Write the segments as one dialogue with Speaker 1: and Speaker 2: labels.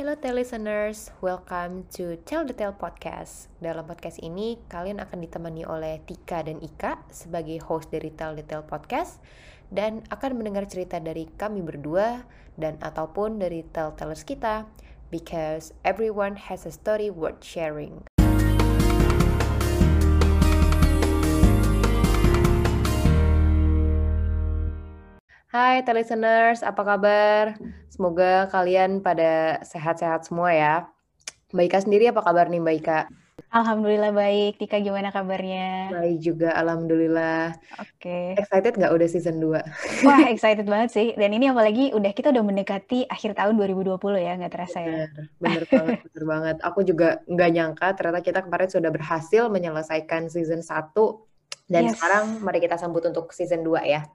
Speaker 1: Hello listeners, welcome to Tell the Tale Podcast. Dalam podcast ini, kalian akan ditemani oleh Tika dan Ika sebagai host dari Tell the Tale Podcast dan akan mendengar cerita dari kami berdua dan ataupun dari tell-tellers kita because everyone has a story worth sharing. Hai listeners, apa kabar? Semoga kalian pada sehat-sehat semua ya. Mbak Ika sendiri apa kabar nih Mbak Ika?
Speaker 2: Alhamdulillah baik. Tika gimana kabarnya?
Speaker 1: Baik juga, Alhamdulillah.
Speaker 2: Oke.
Speaker 1: Excited nggak udah season 2?
Speaker 2: Wah, excited banget sih. Dan ini apalagi udah kita udah mendekati akhir tahun 2020 ya, nggak terasa ya.
Speaker 1: Bener, bener banget, bener banget. Aku juga nggak nyangka ternyata kita kemarin sudah berhasil menyelesaikan season 1. Dan
Speaker 2: Yes.
Speaker 1: sekarang mari kita sambut untuk season 2 ya.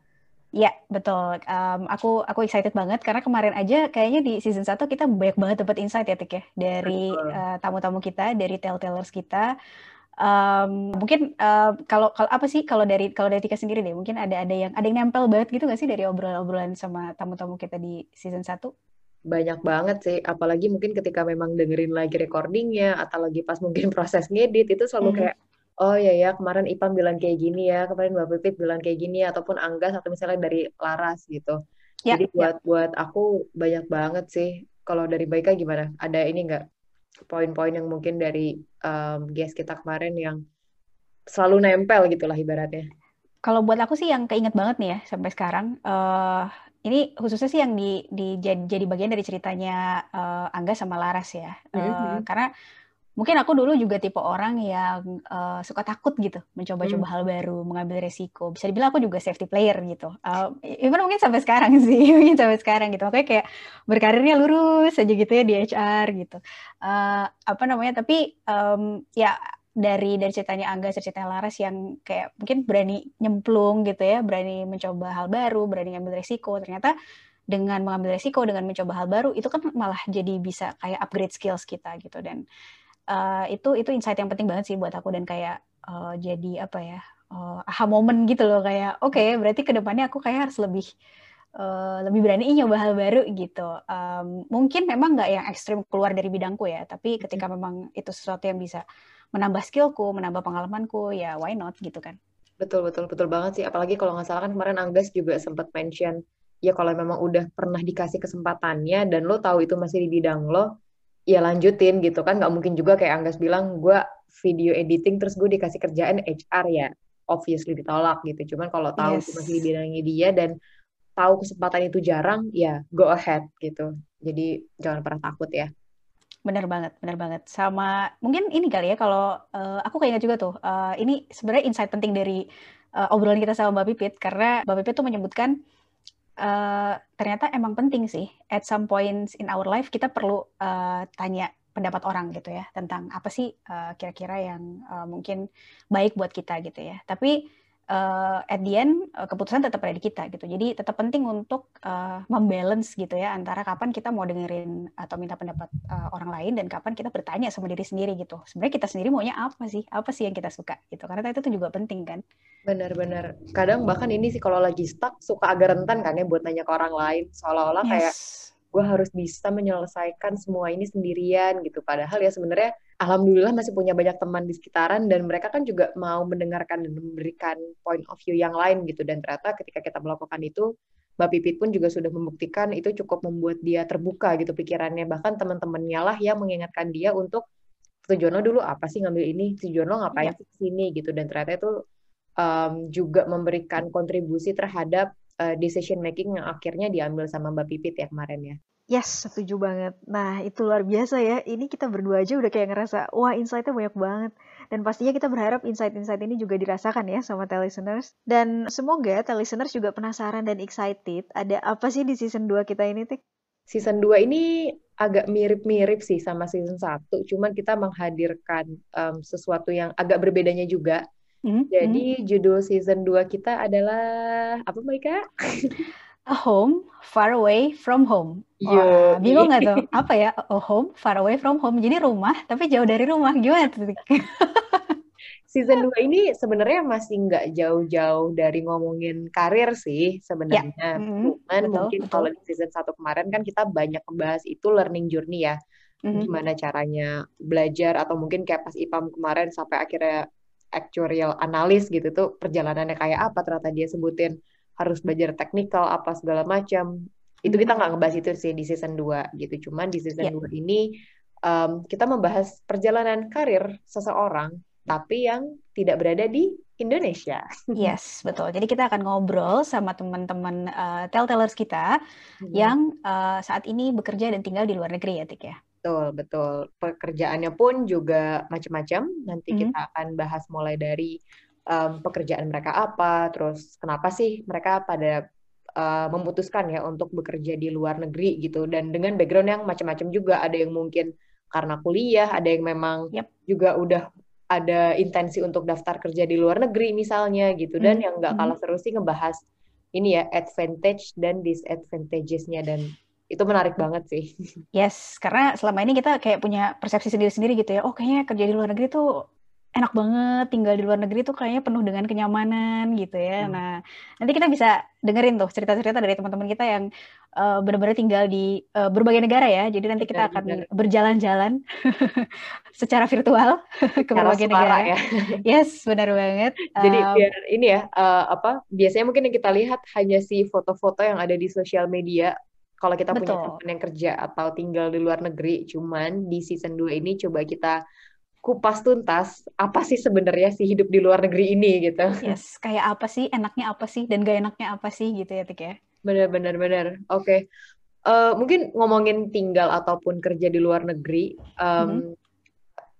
Speaker 2: Iya, betul. Em, aku aku excited banget karena kemarin aja kayaknya di season 1 kita banyak banget dapat insight ya, Tik ya. Dari eh, tamu-tamu kita, dari telltellers kita. Em, mungkin eh, kalau kalau apa sih kalau dari kalau dari Tika sendiri deh, mungkin ada ada yang ada yang nempel banget gitu nggak sih dari obrolan-obrolan sama tamu-tamu kita di season 1?
Speaker 1: Banyak banget sih, apalagi mungkin ketika memang dengerin lagi recordingnya atau lagi pas mungkin proses ngedit itu selalu
Speaker 2: Mhm.
Speaker 1: kayak oh ya ya kemarin Ipam bilang kayak gini ya, kemarin Mbak Pipit bilang kayak gini ya, ataupun Anggas atau misalnya dari Laras gitu.
Speaker 2: Ya,
Speaker 1: Jadi
Speaker 2: ya.
Speaker 1: buat buat aku banyak banget sih. Kalau dari Baika gimana? Ada ini nggak poin-poin yang mungkin dari um, guest kita kemarin yang selalu nempel gitulah ibaratnya.
Speaker 2: Kalau buat aku sih yang keinget banget nih ya sampai sekarang. eh ini khususnya sih yang di, di jadi, jadi bagian dari ceritanya eh, Angga sama Laras ya. Eh,
Speaker 1: Mhm.
Speaker 2: karena mungkin aku dulu juga tipe orang yang eh, suka takut gitu mencoba-coba
Speaker 1: Hmm.
Speaker 2: hal baru, mengambil resiko. Bisa dibilang aku juga safety player gitu. Eh, even mungkin sampai sekarang sih, mungkin sampai sekarang gitu. Makanya kayak berkarirnya lurus aja gitu ya di HR gitu. Eh, apa namanya? Tapi em, ya dari dari ceritanya Angga, ceritanya Laras yang kayak mungkin berani nyemplung gitu ya, berani mencoba hal baru, berani ngambil resiko. Ternyata dengan mengambil resiko, dengan mencoba hal baru, itu kan malah jadi bisa kayak upgrade skills kita gitu. Dan eh, itu itu insight yang penting banget sih buat aku dan kayak eh, jadi apa ya, eh, aha moment gitu loh kayak oke berarti ke depannya aku kayak harus lebih eh, lebih berani nyoba hal baru gitu. Em, mungkin memang nggak yang ekstrim keluar dari bidangku ya, tapi ketika memang itu sesuatu yang bisa menambah skillku, menambah pengalamanku, ya why not gitu kan.
Speaker 1: Betul betul betul banget sih. Apalagi kalau nggak salah kan kemarin Anggas juga sempat mention ya kalau memang udah pernah dikasih kesempatannya dan lo tahu itu masih di bidang lo, ya lanjutin gitu kan. Nggak mungkin juga kayak Anggas bilang gue video editing terus gue dikasih kerjaan HR ya, obviously ditolak gitu. Cuman kalau tahu itu masih di
Speaker 2: Yes.
Speaker 1: bidangnya dia dan tahu kesempatan itu jarang, ya go ahead gitu. Jadi jangan pernah takut ya.
Speaker 2: Bener banget, bener banget. Sama mungkin ini kali ya kalau eh, aku keinget juga tuh, eh, ini sebenarnya insight penting dari eh, obrolan kita sama Mbak Pipit karena Mbak Pipit tuh menyebutkan eh, ternyata emang penting sih at some points in our life kita perlu eh, tanya pendapat orang gitu ya tentang apa sih eh, kira-kira yang eh, mungkin baik buat kita gitu ya. Tapi eh, at the end eh, keputusan tetap ada di kita gitu. Jadi tetap penting untuk eh, membalance gitu ya antara kapan kita mau dengerin atau minta pendapat eh, orang lain dan kapan kita bertanya sama diri sendiri gitu. Sebenarnya kita sendiri maunya apa sih? Apa sih yang kita suka gitu. Karena itu tuh juga penting kan.
Speaker 1: Benar-benar. Kadang bahkan ini sih kalau lagi stuck suka agak rentan kan ya buat nanya ke orang lain. Seolah-olah kayak
Speaker 2: Yes.
Speaker 1: gue harus bisa menyelesaikan semua ini sendirian gitu. Padahal ya sebenarnya alhamdulillah masih punya banyak teman di sekitaran dan mereka kan juga mau mendengarkan dan memberikan point of view yang lain gitu. Dan ternyata ketika kita melakukan itu, Mbak Pipit pun juga sudah membuktikan itu cukup membuat dia terbuka gitu pikirannya. Bahkan teman-temannya lah yang mengingatkan dia untuk tujuan lo dulu apa sih ngambil ini, tujuan lo ngapain sih sini gitu. Dan ternyata itu um, juga memberikan kontribusi terhadap uh, decision making yang akhirnya diambil sama Mbak Pipit ya kemarin ya.
Speaker 3: Yes, setuju banget. Nah, itu luar biasa ya. Ini kita berdua aja udah kayak ngerasa, wah insight-nya banyak banget. Dan pastinya kita berharap insight-insight ini juga dirasakan ya sama listeners. Dan semoga listeners juga penasaran dan excited. Ada apa sih di season 2 kita ini, Tik?
Speaker 1: Season 2 ini agak mirip-mirip sih sama season 1, cuman kita menghadirkan um, sesuatu yang agak berbedanya juga.
Speaker 2: Mhm, mhm.
Speaker 1: Jadi judul season 2 kita adalah apa Mbak Ika?
Speaker 2: A home far away from home.
Speaker 1: Yo,
Speaker 2: Wah, bingung nggak tuh? Apa ya? A home far away from home. Jadi rumah tapi jauh dari rumah. Gimana tuh?
Speaker 1: Season 2 ini sebenarnya masih nggak jauh-jauh dari ngomongin karir sih sebenarnya.
Speaker 2: Mm,
Speaker 1: Cuman
Speaker 2: betul,
Speaker 1: mungkin
Speaker 2: betul.
Speaker 1: kalau di season 1 kemarin kan kita banyak membahas itu learning journey ya. mm-hmm. gimana caranya belajar atau mungkin kayak pas IPAM kemarin sampai akhirnya actuarial analis gitu tuh perjalanannya kayak apa ternyata dia sebutin harus belajar teknikal apa segala macam itu kita nggak ngebahas itu sih di season 2 gitu cuman di season yeah. 2 ini um, kita membahas perjalanan karir seseorang tapi yang tidak berada di Indonesia.
Speaker 2: Yes, betul. Jadi kita akan ngobrol sama teman-teman uh, telltellers kita hmm. yang uh, saat ini bekerja dan tinggal di luar negeri ya, Tik ya.
Speaker 1: Betul, betul. Pekerjaannya pun juga macam-macam. Nanti hmm. kita akan bahas mulai dari um, pekerjaan mereka apa, terus kenapa sih mereka pada uh, memutuskan ya untuk bekerja di luar negeri gitu dan dengan background yang macam-macam juga. Ada yang mungkin karena kuliah, ada yang memang yep. juga udah ada intensi untuk daftar kerja di luar negeri misalnya gitu dan hmm. yang nggak kalah seru sih ngebahas ini ya advantage dan disadvantagesnya dan itu menarik banget sih.
Speaker 2: Yes, karena selama ini kita kayak punya persepsi sendiri-sendiri gitu ya. Oh, kayaknya kerja di luar negeri tuh enak banget tinggal di luar negeri tuh kayaknya penuh dengan kenyamanan gitu ya. Hmm. Nah, nanti kita bisa dengerin tuh cerita-cerita dari teman-teman kita yang uh, benar-benar tinggal di uh, berbagai negara ya. Jadi nanti kita akan berjalan-jalan secara virtual ke berbagai negara. Ya. Yes, benar banget.
Speaker 1: Jadi um, biar ini ya uh, apa? Biasanya mungkin yang kita lihat hanya si foto-foto yang ada di sosial media kalau kita Betul. punya teman yang kerja atau tinggal di luar negeri. Cuman di season 2 ini coba kita kupas tuntas apa sih sebenarnya sih hidup di luar negeri ini gitu.
Speaker 2: Yes, kayak apa sih, enaknya apa sih, dan gak enaknya apa sih gitu ya Tik ya.
Speaker 1: Bener, bener, bener. Oke. Okay. Uh, eh, mungkin ngomongin tinggal ataupun kerja di luar negeri, um, hmm.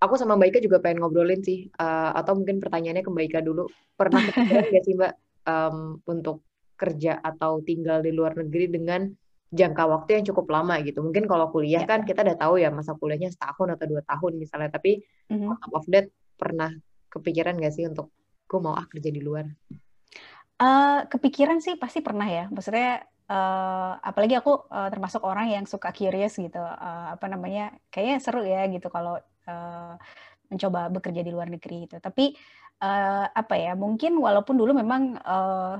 Speaker 1: aku sama Mbak Ika juga pengen ngobrolin sih, uh, atau mungkin pertanyaannya ke Mbak Ika dulu, pernah kepikiran gak sih Mbak um, untuk kerja atau tinggal di luar negeri dengan jangka waktu yang cukup lama gitu. Mungkin kalau kuliah yeah. kan kita udah tahu ya masa kuliahnya setahun atau dua tahun misalnya, tapi mm-hmm. on top of that pernah kepikiran gak sih untuk gue mau ah kerja di luar?
Speaker 2: Uh, kepikiran sih pasti pernah ya. Maksudnya uh, apalagi aku uh, termasuk orang yang suka curious gitu. Uh, apa namanya? Kayaknya seru ya gitu kalau uh, mencoba bekerja di luar negeri gitu. Tapi uh, apa ya? Mungkin walaupun dulu memang uh,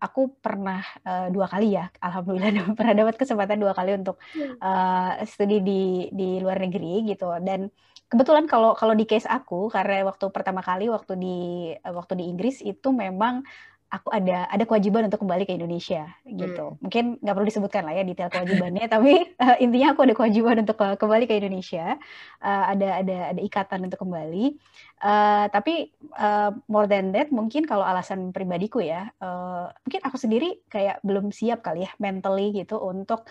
Speaker 2: aku pernah uh, dua kali ya, alhamdulillah pernah dapat kesempatan dua kali untuk uh, studi di di luar negeri gitu. Dan kebetulan kalau kalau di case aku karena waktu pertama kali waktu di waktu di Inggris itu memang aku ada ada kewajiban untuk kembali ke Indonesia gitu. Hmm. Mungkin nggak perlu disebutkan lah ya detail kewajibannya, tapi uh, intinya aku ada kewajiban untuk uh, kembali ke Indonesia. Uh, ada ada ada ikatan untuk kembali. Uh, tapi uh, more than that, mungkin kalau alasan pribadiku ya, uh, mungkin aku sendiri kayak belum siap kali ya mentally gitu untuk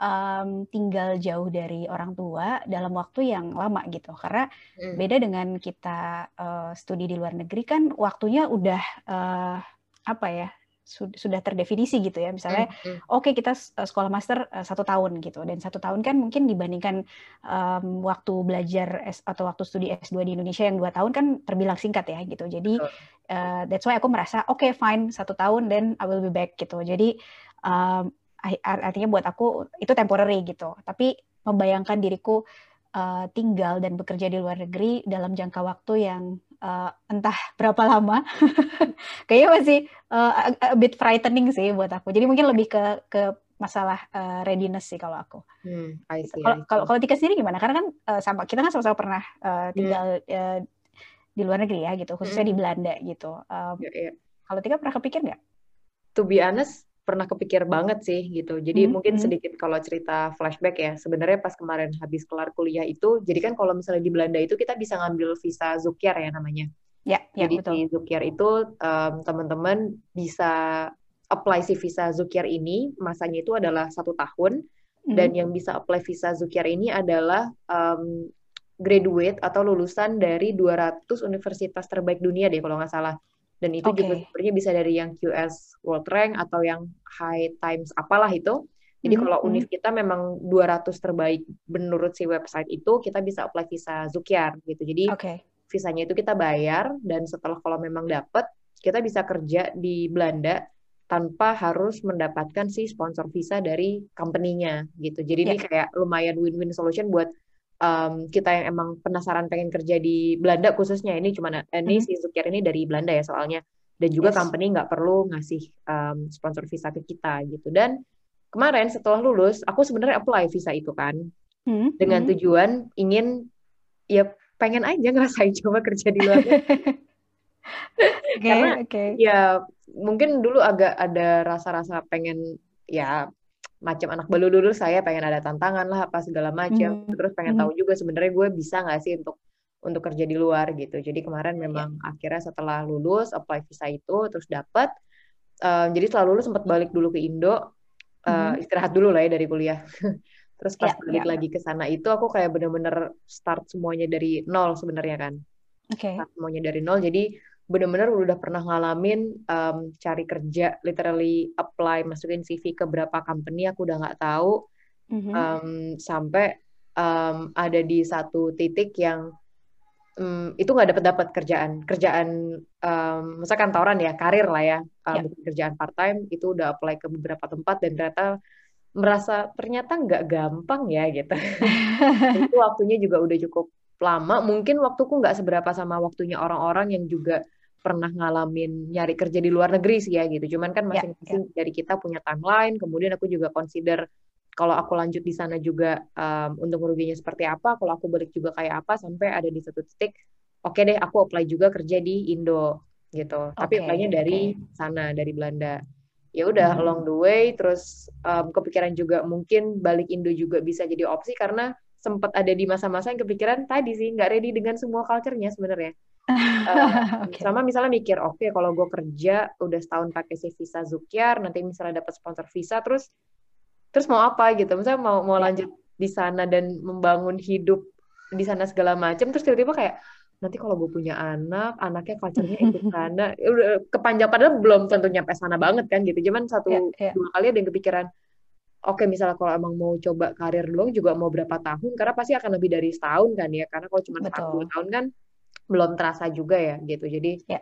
Speaker 2: um, tinggal jauh dari orang tua dalam waktu yang lama gitu karena hmm. beda dengan kita uh, studi di luar negeri kan waktunya udah uh, apa ya sudah terdefinisi gitu ya. Misalnya mm -hmm. oke okay, kita eh, sekolah master uh, satu tahun gitu. Dan satu tahun kan mungkin dibandingkan um, waktu belajar S, atau waktu studi S2 di Indonesia yang dua tahun kan terbilang singkat ya gitu. Jadi uh, that's why aku merasa oke okay, fine satu tahun then I will be back gitu. Jadi um, artinya buat aku itu temporary gitu. Tapi membayangkan diriku uh, tinggal dan bekerja di luar negeri dalam jangka waktu yang uh, entah berapa lama kayaknya masih uh, a, a bit frightening sih buat aku jadi mungkin lebih ke ke masalah uh, readiness sih kalau aku. Hmm, kalau kalau kalau Tika sendiri gimana? Karena kan uh, sama kita kan sama-sama pernah uh, tinggal hmm. uh, di luar negeri ya gitu, khususnya hmm. di Belanda gitu. Um, ya, ya. Kalau Tika pernah kepikir nggak?
Speaker 1: To be honest, pernah kepikir banget sih gitu. Jadi hmm, mungkin hmm. sedikit kalau cerita flashback ya. Sebenarnya pas kemarin habis kelar kuliah itu, jadi kan kalau misalnya di Belanda itu kita bisa ngambil visa Zukiar ya namanya.
Speaker 2: Ya, ya
Speaker 1: jadi
Speaker 2: betul.
Speaker 1: di Zukiar itu um, teman-teman bisa apply si visa Zukiar ini masanya itu adalah satu tahun hmm. dan yang bisa apply visa Zukiar ini adalah um, graduate atau lulusan dari 200 universitas terbaik dunia deh kalau nggak salah dan itu okay. juga sebenarnya bisa dari yang QS World Rank atau yang High Times apalah itu. Jadi mm -hmm. kalau univ kita memang 200 terbaik menurut si website itu kita bisa apply visa Zukiar gitu. Jadi okay. visanya itu kita bayar dan setelah kalau memang dapat kita bisa kerja di Belanda tanpa harus mendapatkan si sponsor visa dari company-nya gitu. Jadi yeah. ini kayak lumayan win-win solution buat um, kita yang emang penasaran pengen kerja di Belanda khususnya ini cuma ini mm-hmm. si Zukiar ini dari Belanda ya soalnya dan juga yes. company nggak perlu ngasih um, sponsor visa ke kita gitu dan kemarin setelah lulus aku sebenarnya apply visa itu kan hmm, dengan hmm. tujuan ingin ya pengen aja ngerasain coba kerja di luar okay, karena okay. ya mungkin dulu agak ada rasa-rasa pengen ya macam anak baru dulu saya pengen ada tantangan lah apa segala macam mm. terus pengen mm. tahu juga sebenarnya gue bisa nggak sih untuk untuk kerja di luar gitu jadi kemarin iya. memang yeah. akhirnya setelah lulus apply visa itu terus dapat uh, jadi setelah lulus sempat balik dulu ke Indo uh, istirahat dulu lah ya dari kuliah terus pas yeah, balik yeah. lagi ke sana itu aku kayak bener-bener start semuanya dari nol sebenarnya kan okay. start semuanya dari nol jadi bener-bener udah pernah ngalamin um, cari kerja, literally apply masukin CV ke berapa company aku udah nggak tahu. Mm-hmm. um, sampai um, ada di satu titik yang um, itu nggak dapat dapat kerjaan. Kerjaan um, misalkan kantoran ya karir lah ya. Um, yeah. bukan kerjaan part time itu udah apply ke beberapa tempat dan ternyata merasa ternyata nggak gampang ya gitu. Itu waktunya juga udah cukup lama. Mungkin waktuku nggak seberapa sama waktunya orang-orang yang juga pernah ngalamin nyari kerja di luar negeri sih ya gitu. Cuman kan ya, masing-masing yeah, yeah. dari kita punya timeline. Kemudian aku juga consider kalau aku lanjut di sana juga um, untuk meruginya seperti apa. Kalau aku balik juga kayak apa sampai ada di satu titik. Oke okay deh, aku apply juga kerja di Indo gitu. Okay, Tapi apply-nya dari okay. sana dari Belanda. Ya udah hmm. along the way. Terus um, kepikiran juga mungkin balik Indo juga bisa jadi opsi karena sempat ada di masa-masa yang kepikiran tadi sih nggak ready dengan semua culture-nya sebenarnya uh, okay. sama misalnya mikir oke okay, kalau gue kerja udah setahun pakai si visa Zukiar nanti misalnya dapat sponsor visa terus terus mau apa gitu misalnya mau mau yeah. lanjut di sana dan membangun hidup di sana segala macam terus tiba-tiba kayak nanti kalau gue punya anak anaknya culture-nya ikut sana kepanjang padahal belum tentu nyampe sana banget kan gitu cuman satu yeah, yeah. dua kali ada yang kepikiran oke okay, misalnya kalau emang mau coba karir doang juga mau berapa tahun karena pasti akan lebih dari setahun kan ya karena kalau cuma satu tahun kan belum terasa juga ya gitu jadi ya,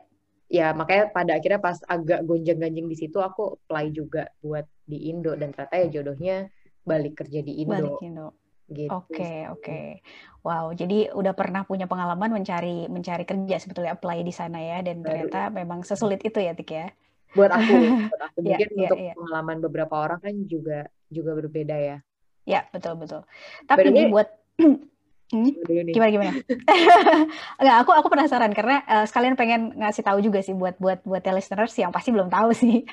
Speaker 1: ya makanya pada akhirnya pas agak gonjang-ganjing di situ aku apply juga buat di Indo dan ternyata ya jodohnya balik kerja di Indo. Balik Indo.
Speaker 2: Gitu. Oke, okay, oke. Okay. Wow, jadi udah pernah punya pengalaman mencari mencari kerja sebetulnya apply di sana ya dan ternyata memang sesulit itu ya Tik ya.
Speaker 1: Buat aku, buat aku ya, mungkin yeah, untuk yeah. pengalaman beberapa orang kan juga juga berbeda ya.
Speaker 2: Ya, betul betul. Tapi nih buat Hmm? Gimana gimana? Enggak, aku aku penasaran karena uh, sekalian pengen ngasih tahu juga sih buat buat buat listeners yang pasti belum tahu sih.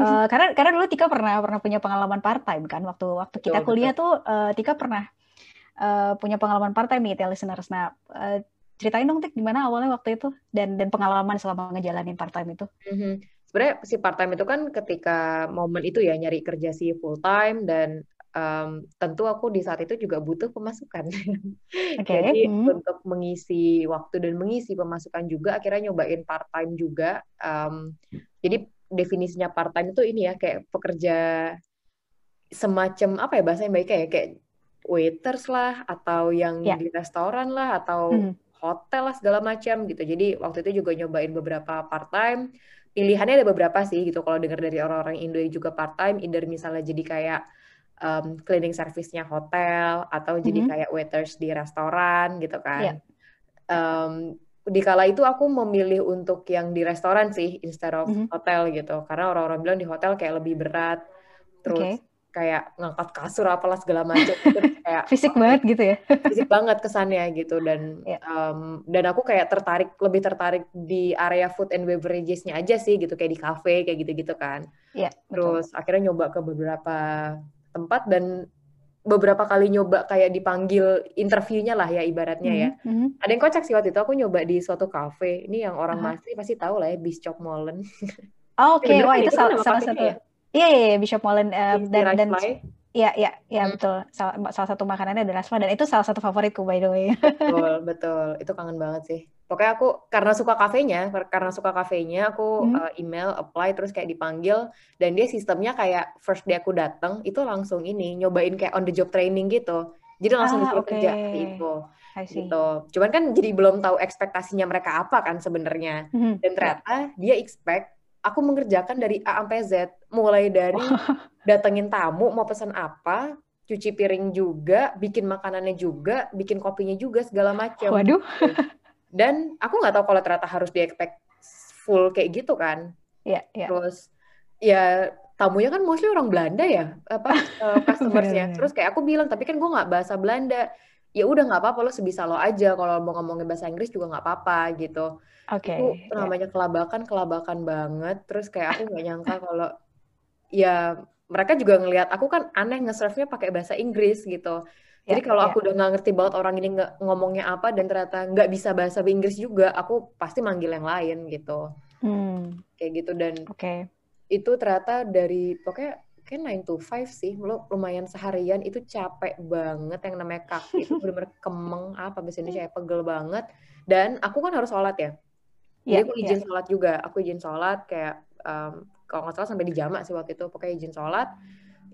Speaker 2: uh, karena karena dulu Tika pernah pernah punya pengalaman part time kan waktu waktu kita betul, kuliah betul. tuh uh, Tika pernah uh, punya pengalaman part time nih listeners. Nah, uh, ceritain dong Tik gimana awalnya waktu itu dan dan pengalaman selama ngejalanin part time itu. Mm -hmm.
Speaker 1: Sebenarnya si part time itu kan ketika momen itu ya nyari kerja si full time dan um, tentu aku di saat itu juga butuh pemasukan. Okay. Jadi hmm. untuk mengisi waktu dan mengisi pemasukan juga akhirnya nyobain part time juga. Um, jadi definisinya part time itu ini ya kayak pekerja semacam apa ya bahasa yang baiknya ya kayak waiters lah atau yang yeah. di restoran lah atau hmm. hotel lah segala macam gitu. Jadi waktu itu juga nyobain beberapa part time. Pilihannya ada beberapa sih gitu kalau dengar dari orang-orang Indo juga part time, either misalnya jadi kayak um, cleaning service-nya hotel atau jadi mm -hmm. kayak waiters di restoran gitu kan. Yeah. Um, di kala itu aku memilih untuk yang di restoran sih instead of mm -hmm. hotel gitu karena orang-orang bilang di hotel kayak lebih berat terus okay. kayak ngangkat kasur apalah segala macam gitu
Speaker 2: kayak fisik oh, banget gitu ya
Speaker 1: fisik banget kesannya gitu dan yeah. um, dan aku kayak tertarik lebih tertarik di area food and beverages-nya aja sih gitu kayak di cafe kayak gitu-gitu kan yeah, terus betul. akhirnya nyoba ke beberapa tempat dan beberapa kali nyoba kayak dipanggil interviewnya lah ya ibaratnya mm -hmm. ya. Mm-hmm. Ada yang kocak sih waktu itu aku nyoba di suatu cafe. Ini yang orang uh -huh. masih pasti tahu lah ya Bishop Molen.
Speaker 2: Oh, Oke, okay. wah itu, itu salah, salah satu. Ya? Iya, iya, iya, Bishop Molen uh, dan dan Iya, iya, iya hmm. betul. Salah, salah satu makanannya adalah rasma dan itu salah satu favoritku by the way.
Speaker 1: Betul, betul. Itu kangen banget sih. Pokoknya aku karena suka kafenya, karena suka kafenya aku hmm. uh, email, apply terus kayak dipanggil dan dia sistemnya kayak first day aku datang itu langsung ini nyobain kayak on the job training gitu. Jadi langsung ah, disuruh okay. kerja itu. Gitu. Cuman kan jadi belum tahu ekspektasinya mereka apa kan sebenarnya. Hmm. Dan ternyata dia expect aku mengerjakan dari A sampai Z, mulai dari datengin tamu mau pesan apa, cuci piring juga, bikin makanannya juga, bikin kopinya juga segala macam.
Speaker 2: Waduh.
Speaker 1: Dan aku nggak tahu kalau ternyata harus di expect full kayak gitu kan.
Speaker 2: Iya, yeah, iya.
Speaker 1: Terus ya tamunya kan mostly orang Belanda ya apa uh, customersnya terus kayak aku bilang tapi kan gue nggak bahasa Belanda ya udah nggak apa-apa lo sebisa lo aja kalau mau ngomongin bahasa Inggris juga nggak apa-apa gitu
Speaker 2: Oke.
Speaker 1: itu
Speaker 2: ya.
Speaker 1: namanya kelabakan kelabakan banget terus kayak aku nggak nyangka kalau ya mereka juga ngelihat aku kan aneh nge-serve-nya pakai bahasa Inggris gitu jadi
Speaker 2: Ya,
Speaker 1: kalau
Speaker 2: ya.
Speaker 1: aku udah nggak ngerti banget orang ini nggak ngomongnya apa dan ternyata nggak bisa bahasa Inggris juga aku pasti manggil yang lain gitu
Speaker 2: Hmm,
Speaker 1: kayak gitu dan
Speaker 2: Oke.
Speaker 1: itu ternyata dari pokoknya kayak 9 to 5 sih lo lumayan seharian itu capek banget yang namanya kaki itu bener-bener kemeng apa bahasa Indonesia ya pegel banget dan aku kan harus sholat ya
Speaker 2: Ya,
Speaker 1: jadi aku
Speaker 2: ya.
Speaker 1: izin sholat juga aku izin sholat kayak um, kalau nggak salah sampai di jamak sih waktu itu pokoknya izin sholat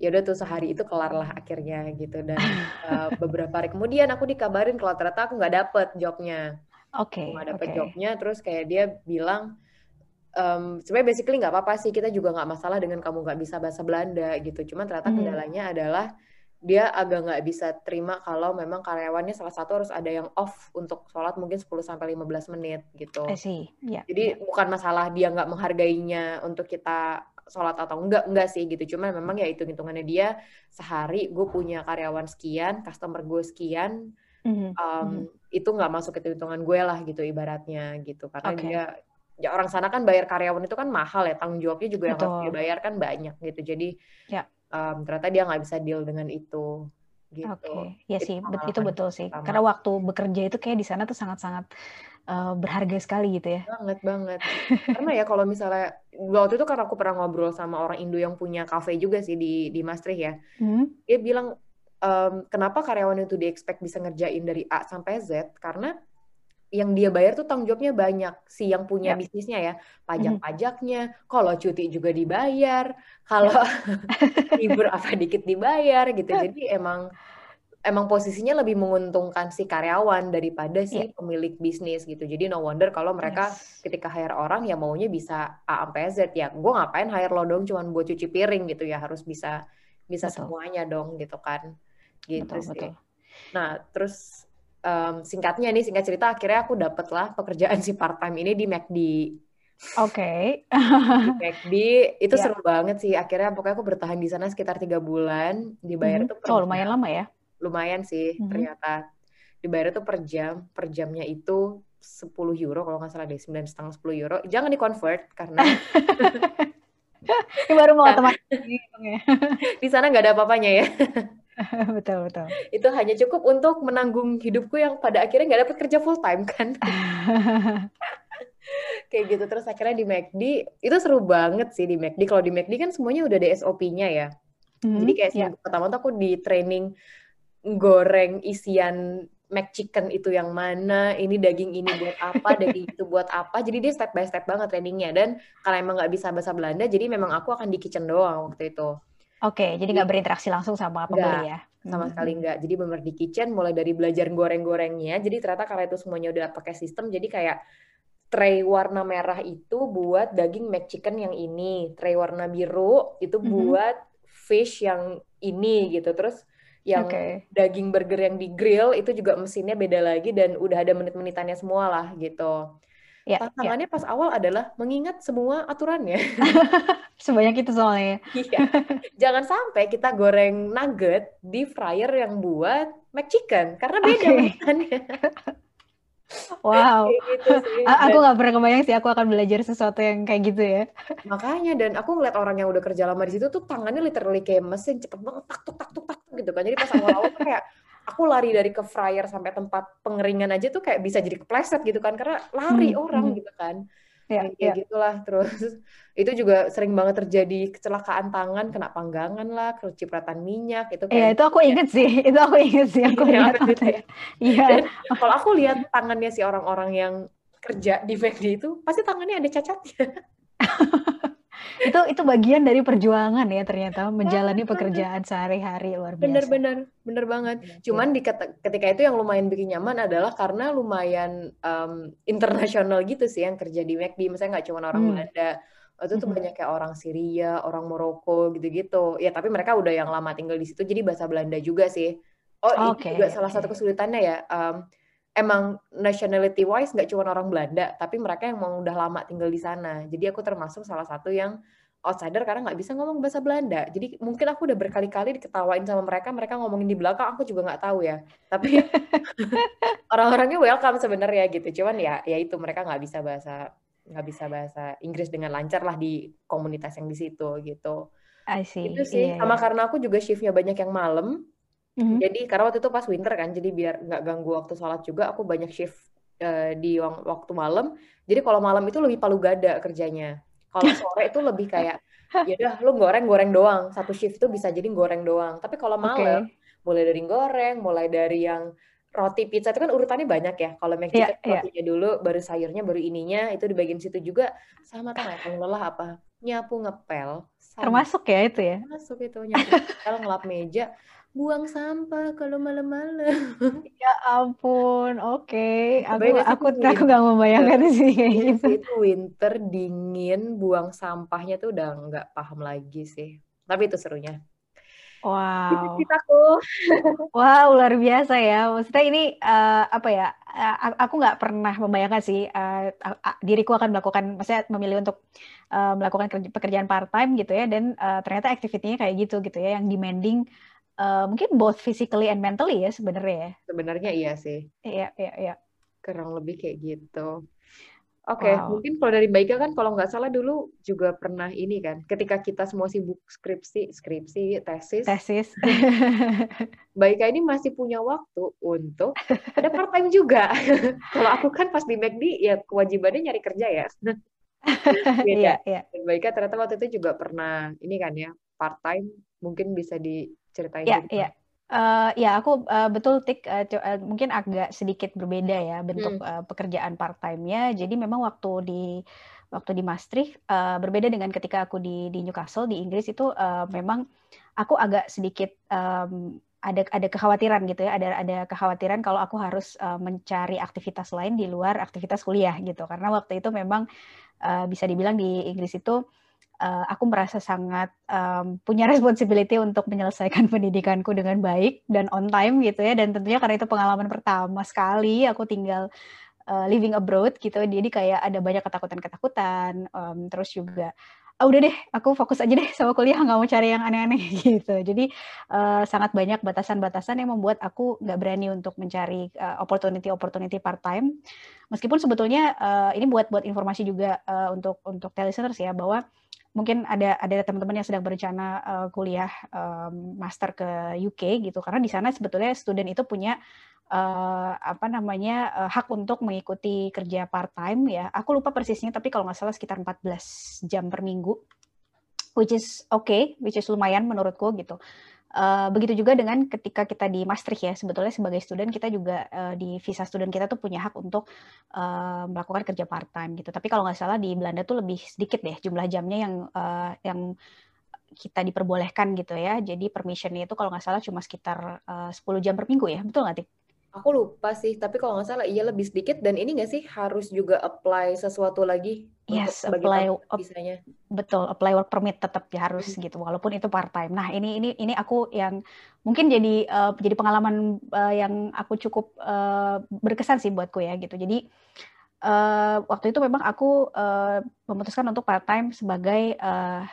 Speaker 1: ya udah tuh sehari itu kelar lah akhirnya gitu dan uh, beberapa hari kemudian aku dikabarin kalau ternyata aku nggak dapet jobnya
Speaker 2: Oke.
Speaker 1: aku nggak dapet
Speaker 2: Oke.
Speaker 1: jobnya terus kayak dia bilang em, sebenarnya basically nggak apa-apa sih kita juga nggak masalah dengan kamu nggak bisa bahasa Belanda gitu cuman ternyata
Speaker 2: Mhm.
Speaker 1: kendalanya adalah dia agak nggak bisa terima kalau memang karyawannya salah satu harus ada yang off untuk sholat mungkin 10 sampai 15 menit gitu
Speaker 2: I see. Ya.
Speaker 1: jadi bukan masalah dia nggak menghargainya untuk kita sholat atau enggak enggak sih gitu cuman memang ya hitung hitungannya dia sehari gue punya karyawan sekian customer gue sekian
Speaker 2: Mhm,
Speaker 1: um,
Speaker 2: mhm.
Speaker 1: itu nggak masuk ke hitungan gue lah gitu ibaratnya gitu karena
Speaker 2: Oke.
Speaker 1: dia ya orang sana kan bayar karyawan itu kan mahal ya tanggung jawabnya juga yang harus
Speaker 2: Betul.
Speaker 1: dia bayar kan banyak gitu jadi
Speaker 2: Ya.
Speaker 1: um, ternyata dia nggak bisa deal dengan itu gitu
Speaker 2: Oke, ya
Speaker 1: Itu
Speaker 2: sih, itu betul sih.
Speaker 1: pertama.
Speaker 2: Karena waktu bekerja itu kayak di sana tuh sangat-sangat eh, berharga sekali gitu ya.
Speaker 1: banget banget. Karena ya kalau misalnya waktu itu karena aku pernah ngobrol sama orang Indo yang punya cafe juga sih di di Maastricht ya.
Speaker 2: Hmm,
Speaker 1: dia bilang em, kenapa karyawan itu di expect bisa ngerjain dari A sampai Z? Karena yang dia bayar tuh tanggung jawabnya banyak. Si yang punya
Speaker 2: Ya.
Speaker 1: bisnisnya ya pajak-pajaknya. Kalau cuti juga dibayar. Kalau libur apa dikit dibayar gitu. Jadi emang emang posisinya lebih menguntungkan si karyawan daripada si
Speaker 2: Ya.
Speaker 1: pemilik bisnis gitu jadi no wonder kalau mereka
Speaker 2: yes.
Speaker 1: ketika hire orang ya maunya bisa A sampai Z ya gue ngapain hire lo dong cuman buat cuci piring gitu ya harus bisa bisa
Speaker 2: Betul.
Speaker 1: semuanya dong gitu kan gitu
Speaker 2: Betul,
Speaker 1: sih
Speaker 2: betul.
Speaker 1: nah terus em, singkatnya nih singkat cerita akhirnya aku dapet lah pekerjaan si part time ini di McD
Speaker 2: Oke.
Speaker 1: di McD itu
Speaker 2: Ya.
Speaker 1: seru banget sih akhirnya pokoknya aku bertahan di sana sekitar tiga bulan dibayar
Speaker 2: Mhm.
Speaker 1: tuh per
Speaker 2: Oh, lumayan lama ya.
Speaker 1: Lumayan sih
Speaker 2: Mhm.
Speaker 1: ternyata dibayar tuh per jam per jamnya itu 10 euro kalau nggak salah deh sembilan setengah 10 euro jangan di convert karena
Speaker 2: Ini baru mau
Speaker 1: Nah.
Speaker 2: otomatis ngitungnya.
Speaker 1: di sana nggak ada apa-apanya ya
Speaker 2: betul, betul.
Speaker 1: itu hanya cukup untuk menanggung hidupku yang pada akhirnya nggak dapat kerja full time kan kayak gitu terus akhirnya di McD itu seru banget sih di McD kalau di McD kan semuanya udah ada SOP-nya ya jadi
Speaker 2: Mhm,
Speaker 1: kayak
Speaker 2: ya.
Speaker 1: seminggu pertama tuh aku di training goreng isian McChicken itu yang mana ini daging ini buat apa daging itu buat apa. Jadi dia step by step banget trainingnya. Dan karena emang nggak bisa bahasa Belanda jadi memang aku akan di kitchen doang waktu itu.
Speaker 2: Oke, jadi nggak berinteraksi langsung sama pembeli ya.
Speaker 1: sama
Speaker 2: Mhm.
Speaker 1: sekali nggak. Jadi bener di kitchen mulai dari belajar goreng-gorengnya. Jadi ternyata karena itu semuanya udah pakai sistem jadi kayak tray warna merah itu buat daging McChicken yang ini. Tray warna biru itu
Speaker 2: Mhm.
Speaker 1: buat fish yang ini gitu. Terus yang
Speaker 2: Oke.
Speaker 1: daging burger yang di grill itu juga mesinnya beda lagi dan udah ada menit-menitannya semua lah gitu
Speaker 2: Ya, ya.
Speaker 1: tantangannya pas awal adalah mengingat semua aturannya
Speaker 2: Sebanyak itu soalnya. ya.
Speaker 1: Iya. Jangan sampai kita goreng nugget di fryer yang buat McChicken karena beda
Speaker 2: Oke. Wow.
Speaker 1: Gitu sih.
Speaker 2: Aku nggak pernah kebayang sih aku akan belajar sesuatu yang kayak gitu ya.
Speaker 1: makanya dan aku ngeliat orang yang udah kerja lama di situ tuh tangannya literally kayak mesin cepet banget tak tuk tak tuk tak tuk gitu kan. Jadi pas awal-awal tuh kayak aku lari dari ke fryer sampai tempat pengeringan aja tuh kayak bisa jadi kepleset gitu kan karena lari
Speaker 2: Hmm,
Speaker 1: orang
Speaker 2: hmm.
Speaker 1: gitu kan.
Speaker 2: Ya,
Speaker 1: Kayak
Speaker 2: ya.
Speaker 1: gitulah terus itu juga sering banget terjadi kecelakaan tangan, kena panggangan lah, kecipratan minyak itu
Speaker 2: Iya,
Speaker 1: kayak
Speaker 2: itu aku inget sih. Itu aku inget sih. Aku
Speaker 1: Iya, apa gitu.
Speaker 2: Iya.
Speaker 1: Dan kalau aku lihat tangannya si orang-orang yang kerja di McD itu, pasti tangannya ada cacatnya.
Speaker 2: Itu itu bagian dari perjuangan ya ternyata menjalani pekerjaan sehari-hari luar biasa.
Speaker 1: Bener-bener, bener banget. Cuman di ket- ketika itu yang lumayan bikin nyaman adalah karena lumayan em, internasional gitu sih yang kerja di McD. Misalnya nggak cuma orang
Speaker 2: Hmm.
Speaker 1: Belanda. Itu
Speaker 2: Mhm.
Speaker 1: banyak kayak orang Syria, orang Maroko gitu-gitu. Ya tapi mereka udah yang lama tinggal di situ, jadi bahasa Belanda juga sih. Oh, itu
Speaker 2: Oke,
Speaker 1: juga salah satu kesulitannya ya. em, emang nationality wise nggak cuma orang Belanda, tapi mereka yang mau udah lama tinggal di sana. Jadi aku termasuk salah satu yang outsider karena nggak bisa ngomong bahasa Belanda. Jadi mungkin aku udah berkali-kali diketawain sama mereka, mereka ngomongin di belakang, aku juga nggak tahu ya. Tapi orang-orangnya welcome sebenarnya gitu. Cuman ya, ya itu mereka nggak bisa bahasa nggak bisa bahasa Inggris dengan lancar lah di komunitas yang di situ gitu.
Speaker 2: I see.
Speaker 1: Itu sih.
Speaker 2: Iya,
Speaker 1: Sama
Speaker 2: iya.
Speaker 1: karena aku juga shiftnya banyak yang malam.
Speaker 2: Mhm.
Speaker 1: Jadi karena waktu itu pas winter kan, jadi biar nggak ganggu waktu sholat juga, aku banyak shift eh, di waktu malam. Jadi kalau malam itu lebih palu gada kerjanya. Kalau sore itu lebih kayak ya udah lu goreng goreng doang. Satu shift itu bisa jadi goreng doang. Tapi kalau malam mulai dari goreng, mulai dari yang roti pizza itu kan urutannya banyak ya. Kalau McD
Speaker 2: Iya,
Speaker 1: kan
Speaker 2: iya.
Speaker 1: rotinya dulu, baru sayurnya, baru ininya, itu di bagian situ juga sama tau nggak? Paling lelah apa? Nyapu ngepel, sama
Speaker 2: Termasuk ya itu ya.
Speaker 1: masuk itu nyapu ngepel, ngelap meja, buang sampah kalau malam-malam.
Speaker 2: Ya ampun, oke. Aku
Speaker 1: nggak sih
Speaker 2: aku
Speaker 1: itu
Speaker 2: aku nggak membayangkan sih kayak
Speaker 1: Iya
Speaker 2: gitu.
Speaker 1: itu winter dingin, buang sampahnya tuh udah nggak paham lagi sih. Tapi itu serunya.
Speaker 2: Wow.
Speaker 1: ceritaku.
Speaker 2: Wow, luar biasa ya. Maksudnya ini eh, apa ya? a- aku nggak pernah membayangkan sih eh, a- a- diriku akan melakukan, maksudnya memilih untuk eh, melakukan kerja- pekerjaan part time gitu ya. Dan eh, ternyata activity-nya kayak gitu gitu ya, yang demanding eh, mungkin both physically and mentally ya sebenarnya ya.
Speaker 1: Sebenarnya iya sih.
Speaker 2: Iya, iya, iya.
Speaker 1: Kurang lebih kayak gitu. Oke,
Speaker 2: Wow.
Speaker 1: mungkin kalau dari Mbak Ika kan kalau nggak salah dulu juga pernah ini kan, ketika kita semua sibuk skripsi, skripsi, tesis,
Speaker 2: Tesis.
Speaker 1: Mbak Ika ini masih punya waktu untuk ada part time juga. Kalau aku kan pas di McD ya kewajibannya nyari kerja ya.
Speaker 2: Iya, iya.
Speaker 1: Dan Mbak Ika ternyata waktu itu juga pernah ini kan ya, part time mungkin bisa diceritain
Speaker 2: Ya,
Speaker 1: juga.
Speaker 2: ya. Eh, ya, aku eh, betul tik eh, mungkin agak sedikit berbeda ya bentuk
Speaker 1: Hmm.
Speaker 2: eh, pekerjaan part time-nya. Jadi memang waktu di waktu di Maastricht eh, berbeda dengan ketika aku di di Newcastle di Inggris itu eh, memang aku agak sedikit em, ada ada kekhawatiran gitu ya, ada ada kekhawatiran kalau aku harus eh, mencari aktivitas lain di luar aktivitas kuliah gitu. Karena waktu itu memang eh, bisa dibilang di Inggris itu eh, aku merasa sangat em, punya responsibility untuk menyelesaikan pendidikanku dengan baik dan on time gitu ya. Dan tentunya karena itu pengalaman pertama sekali aku tinggal eh, living abroad gitu. Jadi kayak ada banyak ketakutan-ketakutan em, terus juga ah udah deh aku fokus aja deh sama kuliah nggak mau cari yang aneh-aneh gitu. Jadi eh, sangat banyak batasan-batasan yang membuat aku nggak berani untuk mencari eh, opportunity-opportunity part time meskipun sebetulnya eh, ini buat buat informasi juga eh, untuk untuk listeners ya bahwa mungkin ada ada teman-teman yang sedang berencana uh, kuliah um, master ke UK gitu. Karena di sana sebetulnya student itu punya uh, apa namanya uh, hak untuk mengikuti kerja part time ya. Aku lupa persisnya tapi kalau nggak salah sekitar 14 jam per minggu. Which is okay which is lumayan menurutku gitu Uh, begitu juga dengan ketika kita di Maastricht ya. Sebetulnya sebagai student kita juga uh, di visa student kita tuh punya hak untuk uh, melakukan kerja part time gitu. Tapi kalau nggak salah di Belanda tuh lebih sedikit deh jumlah jamnya yang uh, yang kita diperbolehkan gitu ya. Jadi permissionnya itu kalau nggak salah cuma sekitar uh, 10 jam per minggu ya. Betul nggak Tik?
Speaker 1: Aku lupa sih, tapi kalau nggak salah iya lebih sedikit dan ini nggak sih harus juga apply sesuatu lagi
Speaker 2: Yes, apply
Speaker 1: visanya.
Speaker 2: betul apply work permit tetap ya harus
Speaker 1: Hmm.
Speaker 2: gitu walaupun itu part time. Nah ini ini ini aku yang mungkin jadi uh, jadi pengalaman uh, yang aku cukup uh, berkesan sih buatku ya gitu. Jadi uh, waktu itu memang aku uh, memutuskan untuk part time sebagai uh,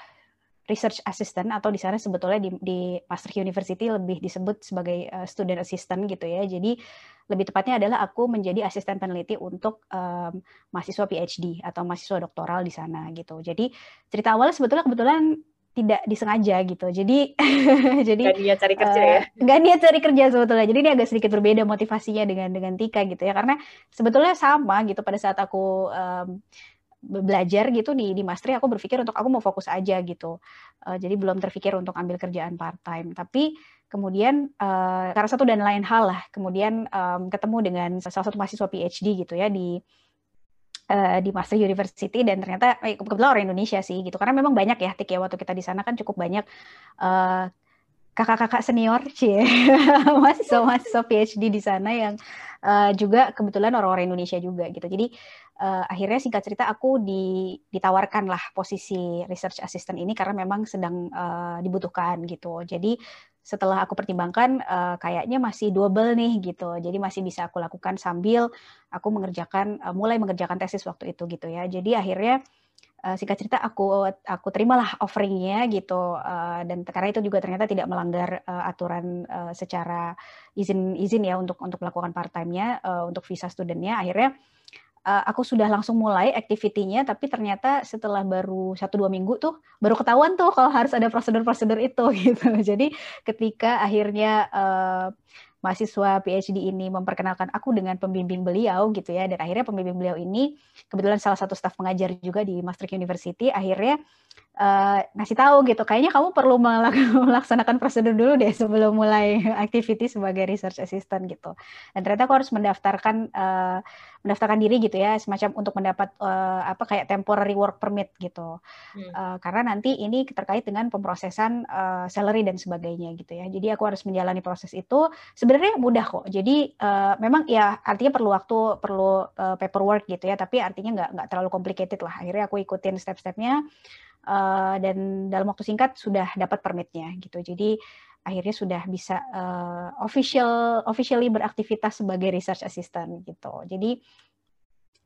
Speaker 2: research assistant atau di sana sebetulnya di, di Maastricht University lebih disebut sebagai uh, student assistant gitu ya. Jadi lebih tepatnya adalah aku menjadi asisten peneliti untuk um, mahasiswa PhD atau mahasiswa doktoral di sana gitu. Jadi cerita awalnya sebetulnya kebetulan tidak disengaja gitu. Jadi jadi
Speaker 1: Gak niat cari kerja
Speaker 2: eh,
Speaker 1: ya.
Speaker 2: nggak niat cari kerja sebetulnya. Jadi ini agak sedikit berbeda motivasinya dengan dengan Tika gitu ya. Karena sebetulnya sama gitu pada saat aku um, belajar gitu di di Maastricht aku berpikir untuk aku mau fokus aja gitu. Uh, jadi belum terpikir untuk ambil kerjaan part time. Tapi kemudian uh, karena satu dan lain hal lah, kemudian um, ketemu dengan salah satu mahasiswa PhD gitu ya di uh, di Maastricht University dan ternyata eh, kebetulan orang Indonesia sih gitu. Karena memang banyak ya Tik ya waktu kita di sana kan cukup banyak uh, kakak-kakak senior cie mahasiswa-mahasiswa PhD di sana yang uh, juga kebetulan orang-orang Indonesia juga gitu. Jadi uh, akhirnya singkat cerita aku di, ditawarkan lah posisi research assistant ini karena memang sedang uh, dibutuhkan gitu. Jadi setelah aku pertimbangkan uh, kayaknya masih double nih gitu. Jadi masih bisa aku lakukan sambil aku mengerjakan uh, mulai mengerjakan tesis waktu itu gitu ya. Jadi akhirnya singkat cerita aku aku terimalah offeringnya gitu dan karena itu juga ternyata tidak melanggar aturan secara izin izin ya untuk untuk melakukan part time-nya uh, untuk visa studentnya akhirnya uh, aku sudah langsung mulai activity-nya tapi ternyata setelah baru satu dua minggu tuh baru ketahuan tuh kalau harus ada prosedur-prosedur itu gitu. Jadi ketika akhirnya uh, mahasiswa PhD ini memperkenalkan aku dengan pembimbing beliau gitu ya dan akhirnya pembimbing beliau ini kebetulan salah satu staf pengajar juga di Maastricht University akhirnya uh, ngasih tahu gitu kayaknya kamu perlu melaksanakan prosedur dulu deh sebelum mulai activity sebagai research assistant gitu. Dan ternyata aku harus mendaftarkan uh, mendaftarkan diri gitu ya semacam untuk mendapat uh, apa kayak temporary work permit gitu. Hmm. uh, karena nanti ini terkait dengan pemrosesan uh, salary dan sebagainya gitu ya. Jadi aku harus menjalani proses itu. Sebenarnya mudah kok. Jadi uh, memang ya artinya perlu waktu perlu uh, paperwork gitu ya. Tapi artinya nggak nggak terlalu complicated lah. Akhirnya aku ikutin step-stepnya uh, dan dalam waktu singkat sudah dapat permitnya gitu. Jadi akhirnya sudah bisa uh, official officially beraktivitas sebagai research assistant gitu. Jadi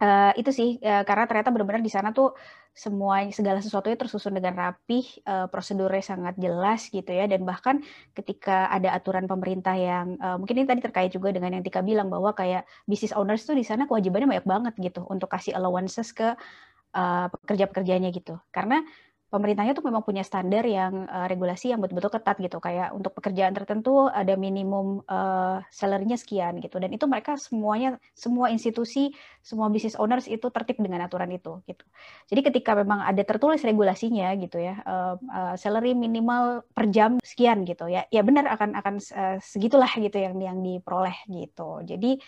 Speaker 2: uh, itu sih uh, karena ternyata benar-benar di sana tuh semua segala sesuatunya tersusun dengan rapih, uh, prosedurnya sangat jelas gitu ya dan bahkan ketika ada aturan pemerintah yang uh, mungkin ini tadi terkait juga dengan yang Tika bilang bahwa kayak business owners tuh di sana kewajibannya banyak banget gitu untuk kasih allowances ke uh, pekerja-pekerjanya gitu. Karena pemerintahnya tuh memang punya standar yang uh, regulasi yang betul-betul ketat gitu. Kayak untuk pekerjaan tertentu ada minimum uh, salary-nya sekian gitu. Dan itu mereka semuanya semua institusi semua business owners itu tertib dengan aturan itu gitu. Jadi ketika memang ada tertulis regulasinya gitu ya uh, uh, salary minimal per jam sekian gitu ya ya benar akan akan uh, segitulah gitu yang yang diperoleh gitu. Jadi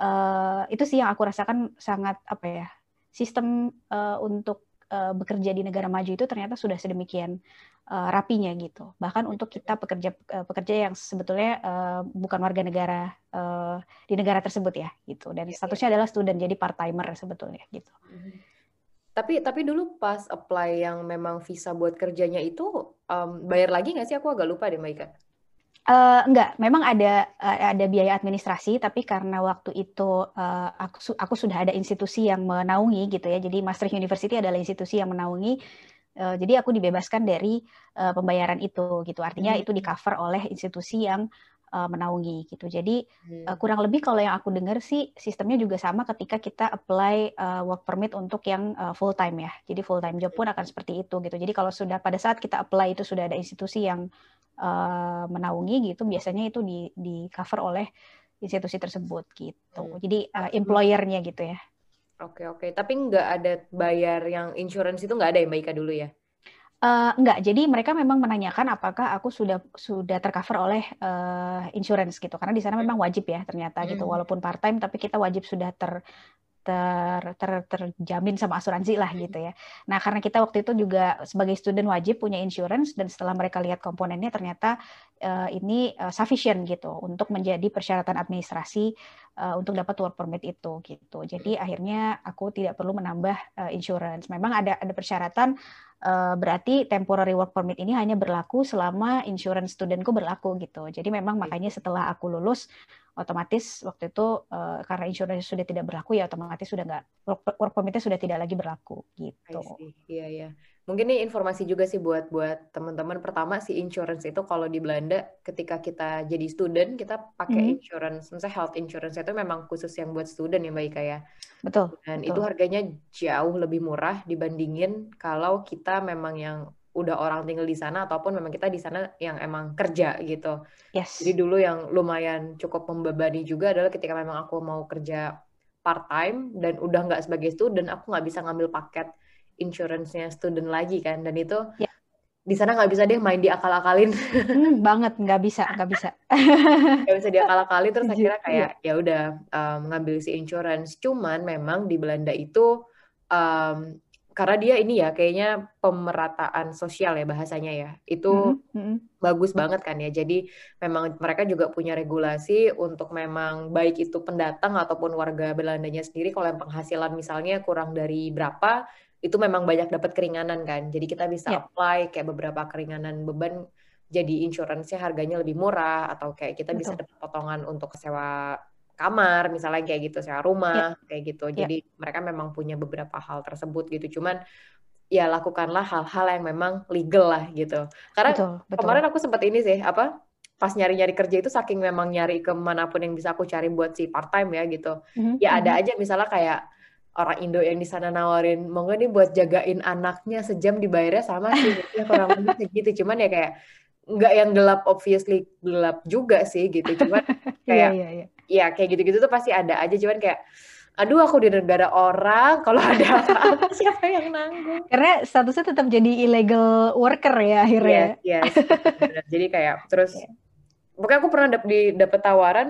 Speaker 2: uh, itu sih yang aku rasakan sangat apa ya sistem uh, untuk uh, bekerja di negara maju itu ternyata sudah sedemikian uh, rapinya gitu. Bahkan untuk kita pekerja uh, pekerja yang sebetulnya uh, bukan warga negara uh, di negara tersebut ya gitu. Dan iya, iya. statusnya adalah student jadi part timer sebetulnya gitu.
Speaker 1: Mhm. Tapi tapi dulu pas apply yang memang visa buat kerjanya itu um, bayar lagi nggak sih? Aku agak lupa deh, Mbak Ika.
Speaker 2: Uh, enggak, memang ada uh, ada biaya administrasi, tapi karena waktu itu uh, aku aku sudah ada institusi yang menaungi gitu ya. Jadi Maastricht University adalah institusi yang menaungi. Uh, jadi aku dibebaskan dari uh, pembayaran itu gitu. Artinya hmm. itu di cover oleh institusi yang uh, menaungi gitu. Jadi hmm. uh, kurang lebih kalau yang aku dengar sih sistemnya juga sama ketika kita apply uh, work permit untuk yang uh, full time ya. Jadi full time job pun akan seperti itu gitu. Jadi kalau sudah pada saat kita apply itu sudah ada institusi yang uh, menaungi gitu biasanya itu di di cover oleh institusi tersebut gitu. Hmm. jadi uh, employernya gitu ya.
Speaker 1: Oke oke. Tapi nggak ada bayar yang insurance itu nggak ada ya mbak Ika dulu ya?
Speaker 2: Uh, enggak, jadi mereka memang menanyakan apakah aku sudah sudah tercover oleh uh, insurance gitu, karena di sana memang wajib ya ternyata gitu, hmm. gitu, walaupun part time tapi kita wajib sudah ter ter, ter, terjamin sama asuransi lah gitu ya. Nah karena kita waktu itu juga sebagai student wajib punya insurance dan setelah mereka lihat komponennya ternyata uh, ini uh, sufficient gitu untuk menjadi persyaratan administrasi uh, untuk dapat work permit itu gitu. Jadi akhirnya aku tidak perlu menambah uh, insurance. Memang ada ada persyaratan uh, berarti temporary work permit ini hanya berlaku selama insurance studentku berlaku gitu. Jadi memang makanya setelah aku lulus otomatis waktu itu uh, karena insurance sudah tidak berlaku ya otomatis sudah nggak work, work permitnya sudah tidak lagi berlaku gitu.
Speaker 1: Iya iya. Mungkin ini informasi juga sih buat buat teman-teman. Pertama si insurance itu kalau di Belanda ketika kita jadi student kita pakai mm -hmm. insurance, misalnya health insurance itu memang khusus yang buat student ya Mbak Ika ya.
Speaker 2: Betul.
Speaker 1: Dan
Speaker 2: betul.
Speaker 1: itu harganya jauh lebih murah dibandingin kalau kita memang yang udah orang tinggal di sana ataupun memang kita di sana yang emang kerja gitu.
Speaker 2: Yes.
Speaker 1: Jadi dulu yang lumayan cukup membebani juga adalah ketika memang aku mau kerja part time dan udah nggak sebagai student, aku nggak bisa ngambil paket insurance-nya student lagi kan. Dan itu yeah. di sana nggak bisa deh main diakal-akalin.
Speaker 2: Hmm, banget nggak bisa nggak bisa.
Speaker 1: nggak bisa diakal-akalin terus akhirnya kayak ya udah um, ngambil si insurance. Cuman memang di Belanda itu um, karena dia ini ya kayaknya pemerataan sosial ya bahasanya ya itu mm -hmm. bagus banget kan ya jadi memang mereka juga punya regulasi untuk memang baik itu pendatang ataupun warga Belandanya sendiri kalau yang penghasilan misalnya kurang dari berapa itu memang banyak dapat keringanan kan jadi kita bisa yeah. apply kayak beberapa keringanan beban jadi insurance-nya harganya lebih murah atau kayak kita Betul. bisa dapat potongan untuk sewa kamar misalnya kayak gitu sewa rumah yeah. kayak gitu ya. jadi yeah. mereka memang punya beberapa hal tersebut gitu cuman ya lakukanlah hal-hal yang memang legal lah gitu. Karena
Speaker 2: Betul, betul.
Speaker 1: kemarin aku sempat ini sih apa pas nyari-nyari kerja itu saking memang nyari ke mana pun yang bisa aku cari buat si part time ya gitu.
Speaker 2: Mhm,
Speaker 1: Ya ada
Speaker 2: mhm.
Speaker 1: aja misalnya kayak orang Indo yang di sana nawarin mau nggak nih buat jagain anaknya sejam dibayarnya sama sih ya kurang lebih segitu cuman ya kayak nggak yang gelap obviously gelap juga sih gitu cuman
Speaker 2: Iya,
Speaker 1: kayak
Speaker 2: iya, iya.
Speaker 1: ya kayak gitu-gitu tuh pasti ada aja cuman kayak aduh aku di negara orang kalau ada apa-apa siapa yang nanggung
Speaker 2: Karena statusnya tetap jadi illegal worker ya akhirnya.
Speaker 1: yes yes benar. jadi kayak terus
Speaker 2: Iya.
Speaker 1: pokoknya aku pernah dap di dapet tawaran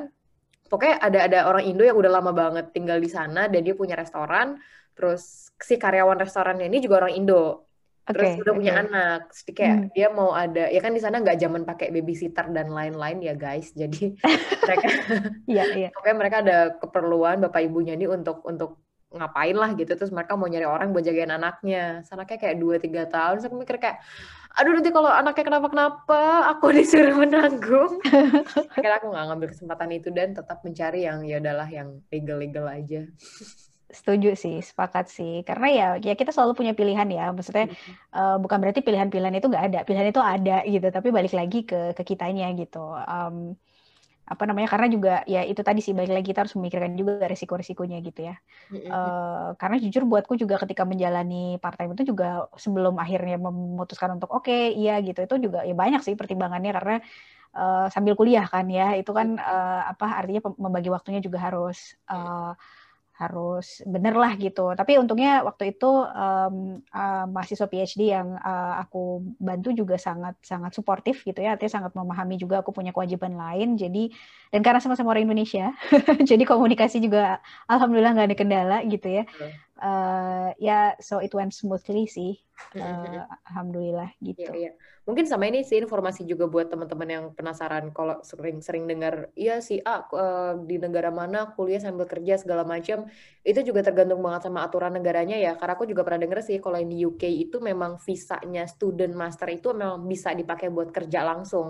Speaker 1: pokoknya ada ada orang Indo yang udah lama banget tinggal di sana dan dia punya restoran terus si karyawan restorannya ini juga orang Indo terus
Speaker 2: Oke,
Speaker 1: udah punya anak. Terus kayak
Speaker 2: Hmm.
Speaker 1: dia mau ada ya kan di sana nggak zaman pakai babysitter dan lain-lain ya guys. Jadi mereka
Speaker 2: Iya, iya.
Speaker 1: pokoknya mereka ada keperluan bapak ibunya ini untuk untuk ngapain lah gitu. Terus mereka mau nyari orang buat jagain anaknya. Terus anaknya kayak 2-3 tahun terus aku mikir kayak aduh nanti kalau anaknya kenapa-kenapa aku disuruh menanggung. Akhirnya aku nggak ngambil kesempatan itu dan tetap mencari yang ya udahlah yang legal-legal aja
Speaker 2: Setuju sih, sepakat sih. Karena ya, ya kita selalu punya pilihan ya. Maksudnya eh, bukan berarti pilihan-pilihan itu nggak ada. Pilihan itu ada gitu, tapi balik lagi ke ke kitanya gitu. Em, apa namanya? Karena juga ya itu tadi sih balik lagi kita harus memikirkan juga risiko-risikonya gitu ya. Eh, karena jujur buatku juga ketika menjalani part time itu juga sebelum akhirnya memutuskan untuk oke iya gitu itu juga ya banyak sih pertimbangannya karena eh, sambil kuliah kan ya itu kan eh, apa artinya membagi waktunya juga harus eh, harus bener lah gitu. Tapi untungnya waktu itu em, eh, mahasiswa PhD yang eh, aku bantu juga sangat sangat suportif gitu ya, artinya sangat memahami juga aku punya kewajiban lain. Jadi dan karena sama-sama orang Indonesia, jadi komunikasi juga alhamdulillah nggak ada kendala gitu ya. Eh, ya so it went smoothly sih, Eh, alhamdulillah gitu.
Speaker 1: iya. Mungkin sama ini sih informasi juga buat teman-teman yang penasaran kalau sering-sering dengar, iya si A eh, di negara mana kuliah sambil kerja segala macam, itu juga tergantung banget sama aturan negaranya ya. Karena aku juga pernah dengar sih kalau di UK itu memang visanya student master itu memang bisa dipakai buat kerja langsung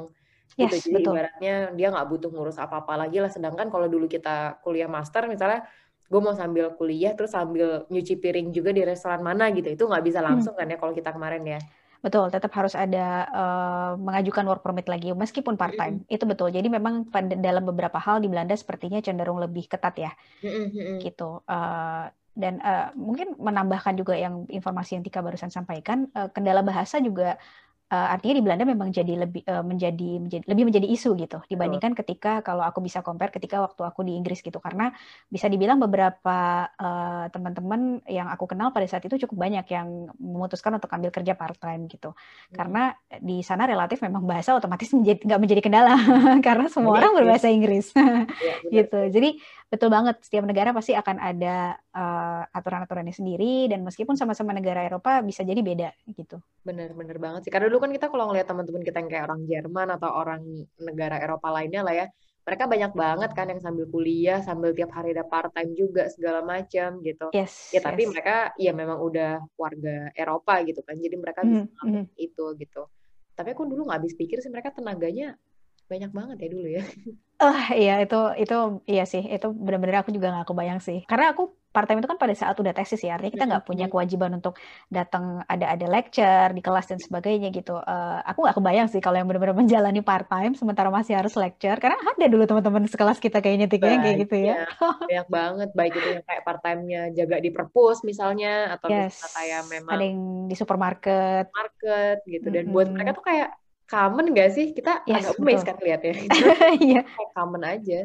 Speaker 1: gitu.
Speaker 2: Yes,
Speaker 1: Jadi
Speaker 2: betul.
Speaker 1: ibaratnya dia nggak butuh ngurus apa-apa lagi lah. Sedangkan kalau dulu kita kuliah master misalnya gue mau sambil kuliah terus sambil nyuci piring juga di restoran mana gitu itu nggak bisa
Speaker 2: Hmm.
Speaker 1: langsung kan ya kalau kita kemarin ya
Speaker 2: Betul, tetap harus ada eh, mengajukan work permit lagi meskipun part time. Itu betul. Jadi memang pada dalam beberapa hal di Belanda sepertinya cenderung lebih ketat ya
Speaker 1: Mm-mm-mm.
Speaker 2: gitu. Eh, dan eh, mungkin menambahkan juga yang informasi yang Tika barusan sampaikan, eh, kendala bahasa juga eh, artinya di Belanda memang jadi lebih eh, menjadi, menjadi lebih menjadi isu gitu dibandingkan ketika kalau aku bisa compare ketika waktu aku di Inggris gitu. Karena bisa dibilang beberapa eh, teman-teman yang aku kenal pada saat itu cukup banyak yang memutuskan untuk ambil kerja part time gitu karena di sana relatif memang bahasa otomatis menjadi nggak menjadi kendala karena semua
Speaker 1: Jadi,
Speaker 2: orang
Speaker 1: iya.
Speaker 2: berbahasa Inggris.
Speaker 1: Iya, benar.
Speaker 2: gitu. jadi betul banget setiap negara pasti akan ada eh, aturan-aturannya sendiri dan meskipun sama-sama negara Eropa bisa jadi beda gitu
Speaker 1: Bener-bener banget sih. Karena dulu kan kita kalau ngeliat teman-teman kita yang kayak orang Jerman atau orang negara Eropa lainnya lah ya, mereka banyak banget kan yang sambil kuliah, sambil tiap hari ada part time juga segala macam gitu.
Speaker 2: yes
Speaker 1: Ya tapi
Speaker 2: yes.
Speaker 1: mereka ya memang udah warga Eropa gitu kan, jadi mereka bisa
Speaker 2: mhm.
Speaker 1: itu gitu. Tapi aku dulu nggak habis pikir sih mereka tenaganya banyak banget ya dulu ya.
Speaker 2: Ah iya itu itu iya sih itu benar-benar aku juga nggak kebayang sih karena aku part time itu kan pada saat udah tesis ya artinya kita nggak punya kewajiban untuk datang ada ada lecture di kelas dan sebagainya gitu Eh, aku nggak kebayang sih kalau yang benar-benar menjalani part time sementara masih harus lecture karena ada dulu teman-teman sekelas kita kayaknya yang kayak gitu ya
Speaker 1: Banyak, banget. Baik itu yang kayak part time-nya jaga di perpus misalnya, atau
Speaker 2: yes
Speaker 1: misalnya kayak memang
Speaker 2: ada yang di supermarket
Speaker 1: market gitu. Dan buat
Speaker 2: Mm-mm.
Speaker 1: mereka tuh kayak common gak sih? Kita
Speaker 2: Yes,
Speaker 1: agak amazed kan lihatnya.
Speaker 2: iya
Speaker 1: kayak common aja.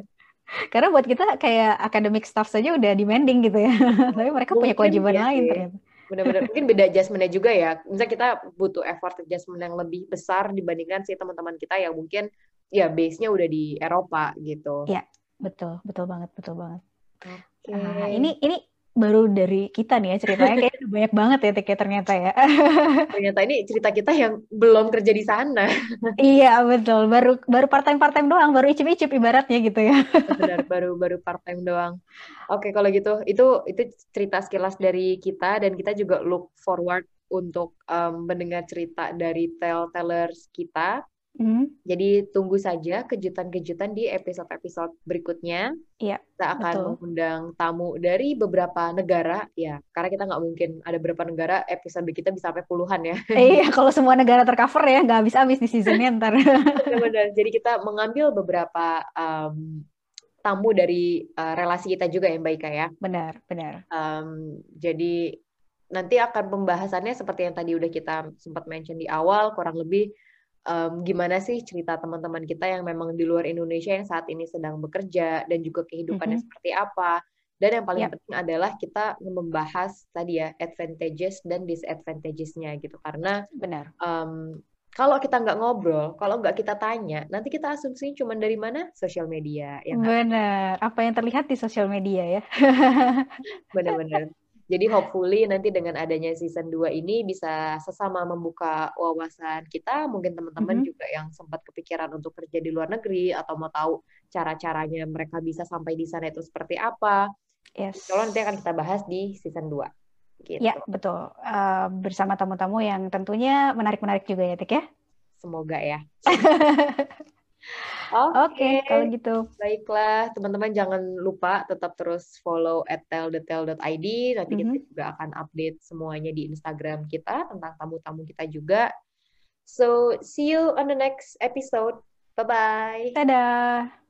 Speaker 2: karena buat kita kayak academic staff saja udah demanding gitu ya tapi mereka punya kewajiban
Speaker 1: iya
Speaker 2: lain
Speaker 1: sih.
Speaker 2: ternyata
Speaker 1: Bener-bener mungkin beda adjustment-nya juga ya. Misalnya kita butuh effort adjustment yang lebih besar dibandingkan sih teman-teman kita yang mungkin ya base-nya udah di Eropa gitu.
Speaker 2: Iya, betul betul banget betul banget
Speaker 1: Oke.
Speaker 2: Nah, ini ini baru dari kita nih ya ceritanya kayak udah banyak banget ya Tika, ternyata ya.
Speaker 1: Ternyata ini cerita kita yang belum kerja di sana.
Speaker 2: Iya, betul. Baru baru part-time part-time doang, baru icip-icip ibaratnya gitu ya.
Speaker 1: Benar, baru baru part time doang. Oke, kalau gitu itu itu cerita sekilas dari kita dan kita juga look forward untuk um, mendengar cerita dari tell tellers kita
Speaker 2: Mhm.
Speaker 1: Jadi tunggu saja kejutan-kejutan di episode-episode berikutnya.
Speaker 2: Iya,
Speaker 1: Kita akan
Speaker 2: betul.
Speaker 1: mengundang tamu dari beberapa negara, ya. Karena kita nggak mungkin ada beberapa negara episode kita bisa sampai puluhan ya.
Speaker 2: Iya, kalau semua negara tercover ya nggak habis-habis di seasonnya ntar.
Speaker 1: Benar-benar. Jadi kita mengambil beberapa um, tamu dari uh, relasi kita juga ya Mbak Ika ya.
Speaker 2: Benar, benar.
Speaker 1: Um, jadi nanti akan pembahasannya seperti yang tadi udah kita sempat mention di awal, kurang lebih um, gimana sih cerita teman-teman kita yang memang di luar Indonesia yang saat ini sedang bekerja dan juga kehidupannya
Speaker 2: Mhm.
Speaker 1: seperti apa. Dan yang paling
Speaker 2: Yap.
Speaker 1: penting adalah kita membahas tadi ya advantages dan disadvantages-nya gitu. Karena
Speaker 2: Benar.
Speaker 1: um, kalau kita nggak ngobrol, kalau nggak kita tanya, nanti kita asumsinya cuma dari mana? Sosial media, ya?
Speaker 2: Benar. Apa yang terlihat di sosial media ya.
Speaker 1: Benar-benar. Jadi hopefully nanti dengan adanya season 2 ini bisa sesama membuka wawasan kita, mungkin teman-teman
Speaker 2: Mhm.
Speaker 1: juga yang sempat kepikiran untuk kerja di luar negeri atau mau tahu cara-caranya mereka bisa sampai di sana itu seperti apa.
Speaker 2: Yes.
Speaker 1: Kalau nanti akan kita bahas di season 2. Gitu.
Speaker 2: Ya, betul. Eh, bersama tamu-tamu yang tentunya menarik-menarik juga ya, Tik ya.
Speaker 1: Semoga ya.
Speaker 2: Oke, kalau gitu.
Speaker 1: Baiklah, teman-teman jangan lupa tetap terus follow at tellthetel.id. Nanti kita
Speaker 2: Mhm.
Speaker 1: juga akan update semuanya di Instagram kita tentang tamu-tamu kita juga. So, see you on the next episode. Bye-bye.
Speaker 2: Dadah.